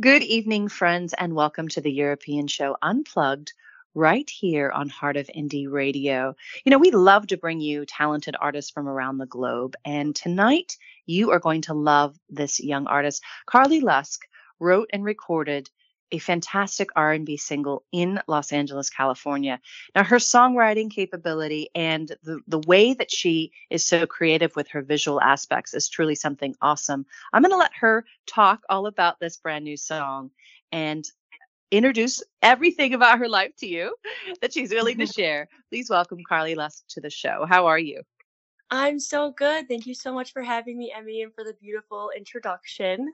Good evening, friends, and welcome to the European Show Unplugged right here on Heart of Indie Radio. You know, we love to bring you talented artists from around the globe, and tonight you are going to love this young artist. Carley Lusk wrote and recorded a fantastic R&B single in Los Angeles, California. Now her songwriting capability and the, the way that she is so creative with her visual aspects is truly something awesome. I'm going to let her talk all about this brand new song and introduce everything about her life to you that she's willing to share. Please welcome Carley Lusk to the show. How are you? I'm so good. Thank you so much for having me, Emmy, and for the beautiful introduction.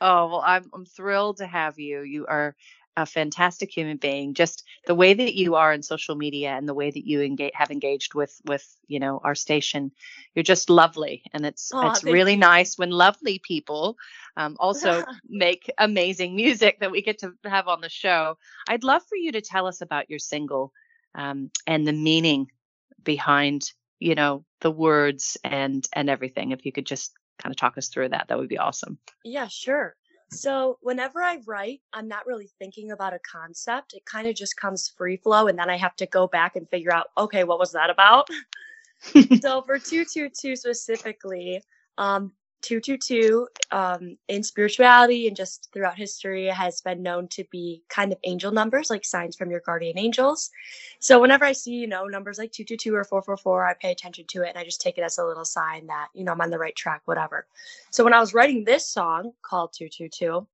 Oh, well, I'm I'm thrilled to have you. You are a fantastic human being. Just the way that you are in social media and the way that you engage have engaged with with you know our station, you're just lovely, and it's Aw, it's really you. nice when lovely people um, also make amazing music that we get to have on the show. I'd love for you to tell us about your single um, and the meaning behind you know the words and and everything. If you could just kind of talk us through that, that would be awesome. Yeah, sure. So, whenever I write, I'm not really thinking about a concept. It kind of just comes free flow, and then I have to go back and figure out, okay, what was that about? So, for 222 specifically, um, 222 um, in spirituality and just throughout history has been known to be kind of angel numbers, like signs from your guardian angels. So, whenever I see, you know, numbers like 222 or 444, I pay attention to it and I just take it as a little sign that, you know, I'm on the right track, whatever. So, when I was writing this song called 222,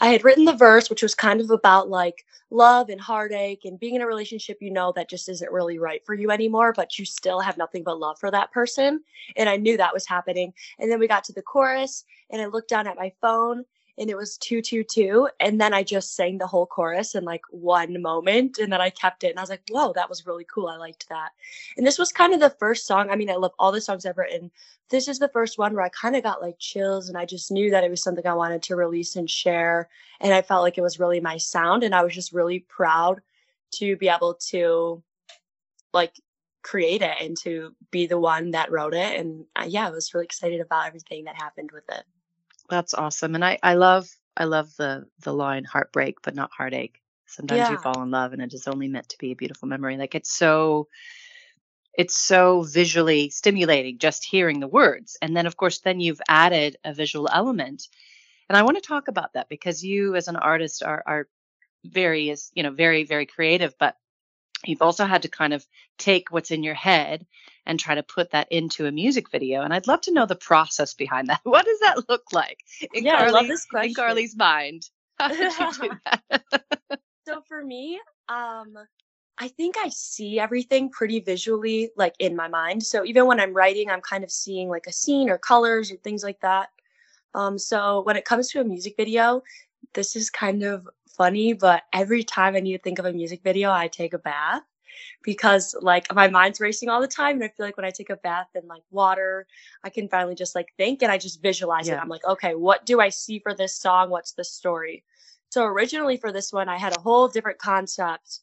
I had written the verse, which was kind of about like love and heartache and being in a relationship you know that just isn't really right for you anymore, but you still have nothing but love for that person. And I knew that was happening. And then we got to the chorus and I looked down at my phone and it was 222. And then I just sang the whole chorus in like one moment and then I kept it. And I was like, whoa, that was really cool. I liked that. And this was kind of the first song. I mean, I love all the songs I've written. This is the first one where I kind of got like chills and I just knew that it was something I wanted to release and share and I felt like it was really my sound and I was just really proud to be able to like create it and to be the one that wrote it and uh, yeah, I was really excited about everything that happened with it. That's awesome. And I I love I love the the line heartbreak but not heartache. Sometimes you fall in love and it is only meant to be a beautiful memory. Like it's so it's so visually stimulating just hearing the words. And then of course then you've added a visual element. And I want to talk about that because you as an artist are are very is, you know, very very creative, but you've also had to kind of take what's in your head and try to put that into a music video. And I'd love to know the process behind that. What does that look like in Yeah, I love Carley this in question. Carley's mind? How did you do that? so for me, um I think I see everything pretty visually like in my mind. So even when I'm writing, I'm kind of seeing like a scene or colors or things like that. Um, so when it comes to a music video, this is kind of funny, but every time I need to think of a music video, I take a bath because like my mind's racing all the time. And I feel like when I take a bath and like water, I can finally just like think and I just visualize it. I'm like, okay, what do I see for this song? What's the story? So originally for this one, I had a whole different concept.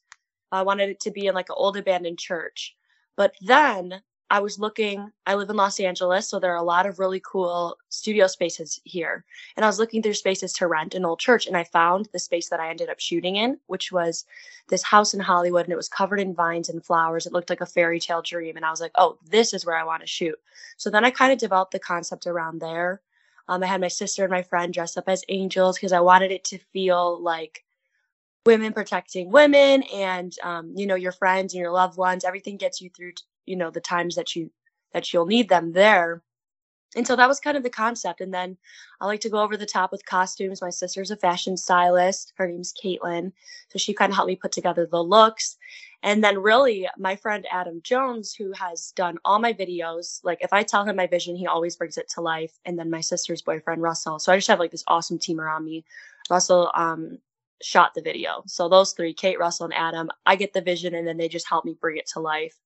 I wanted it to be in like an old abandoned church. But then I was looking, I live in Los Angeles, so there are a lot of really cool studio spaces here. And I was looking through spaces to rent an old church, and I found the space that I ended up shooting in, which was this house in Hollywood, and it was covered in vines and flowers. It looked like a fairy tale dream. And I was like, oh, this is where I want to shoot. So then I kind of developed the concept around there. Um, I had my sister and my friend dress up as angels because I wanted it to feel like women protecting women and um, you know your friends and your loved ones everything gets you through you know the times that you that you'll need them there. And so that was kind of the concept. And then i like to go over the top with costumes. My sister's a fashion stylist. Her name's caitlin. So she kind of helped me put together the looks. And then really my friend adam jones who has done all my videos like if i tell him my vision he always brings it to life. And then my sister's boyfriend russell. So i just have like this awesome team around me. Russell um shot the video. So those three, Kate, Russell, and Adam, I get the vision and then they just help me bring it to life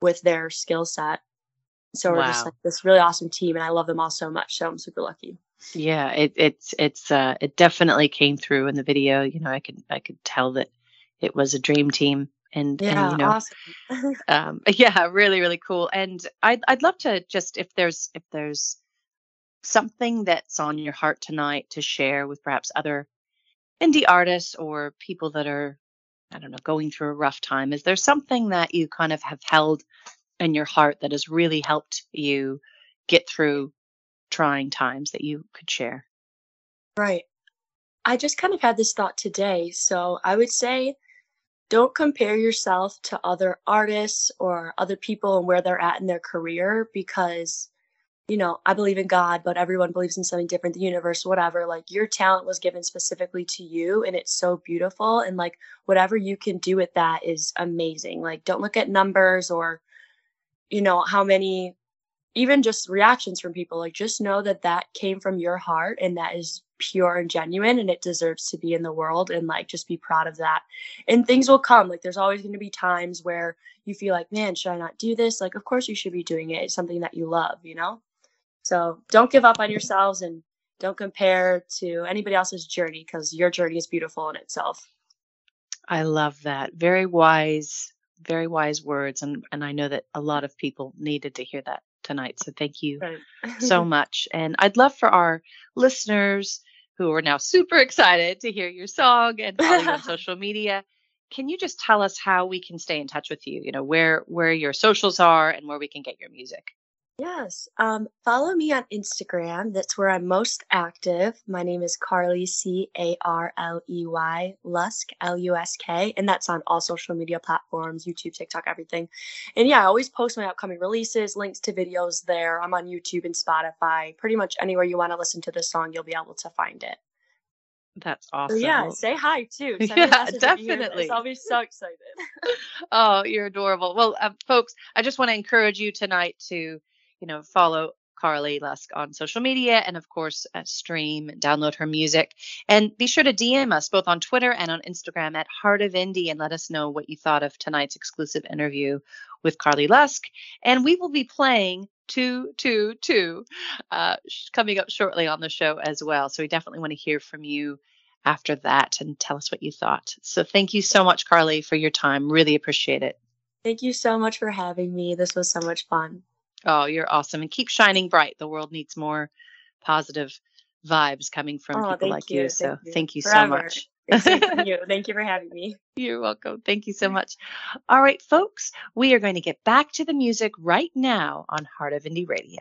with their skill set. So we're just like this really awesome team and I love them all so much. So I'm super lucky. Yeah, it, it's it's uh it definitely came through in the video. You know, I could I could tell that it was a dream team and and Yeah, you know awesome. um yeah, really really cool. And I'd I'd love to just if there's if there's something that's on your heart tonight to share with perhaps other indie artists or people that are, I don't know, going through a rough time? Is there something that you kind of have held in your heart that has really helped you get through trying times that you could share? Right. I just kind of had this thought today. So I would say don't compare yourself to other artists or other people and where they're at in their career because you know, I believe in God, but everyone believes in something different, the universe, whatever. Like your talent was given specifically to you and it's so beautiful. And like whatever you can do with that is amazing. Like don't look at numbers or, you know, how many, even just reactions from people. Like just know that that came from your heart and that is pure and genuine and it deserves to be in the world and like just be proud of that. And things will come. Like there's always going to be times where you feel like, man, should I not do this? Like, of course you should be doing it. It's something that you love, you know? So don't give up on yourselves and don't compare to anybody else's journey because your journey is beautiful in itself. I love that. Very wise, very wise words. And, and I know that a lot of people needed to hear that tonight. So thank you right. so much. And I'd love for our listeners who are now super excited to hear your song and follow you on social media. Can you just tell us how we can stay in touch with you? You know, where where your socials are and where we can get your music. Yes. Um, follow me on Instagram. That's where I'm most active. My name is Carley, C A R L E Y, Lusk, L U S K. And that's on all social media platforms YouTube, TikTok, everything. And yeah, I always post my upcoming releases, links to videos there. I'm on YouTube and Spotify. Pretty much anywhere you want to listen to this song, you'll be able to find it. That's awesome. So yeah, say hi too. Send yeah, definitely. I'll be so excited. oh, you're adorable. Well, um, folks, I just want to encourage you tonight to you know, follow Carley Lusk on social media and, of course, uh, stream, download her music. And be sure to DM us both on Twitter and on Instagram at Heart of Indie and let us know what you thought of tonight's exclusive interview with Carley Lusk. And we will be playing two, two, two uh, coming up shortly on the show as well. So we definitely want to hear from you after that and tell us what you thought. So thank you so much, Carley, for your time. Really appreciate it. Thank you so much for having me. This was so much fun. Oh, you're awesome. And keep shining bright. The world needs more positive vibes coming from oh, people like you. you. So thank you, thank you so much. thank you. Thank you for having me. You're welcome. Thank you so much. All right, folks, we are going to get back to the music right now on Heart of Indie Radio.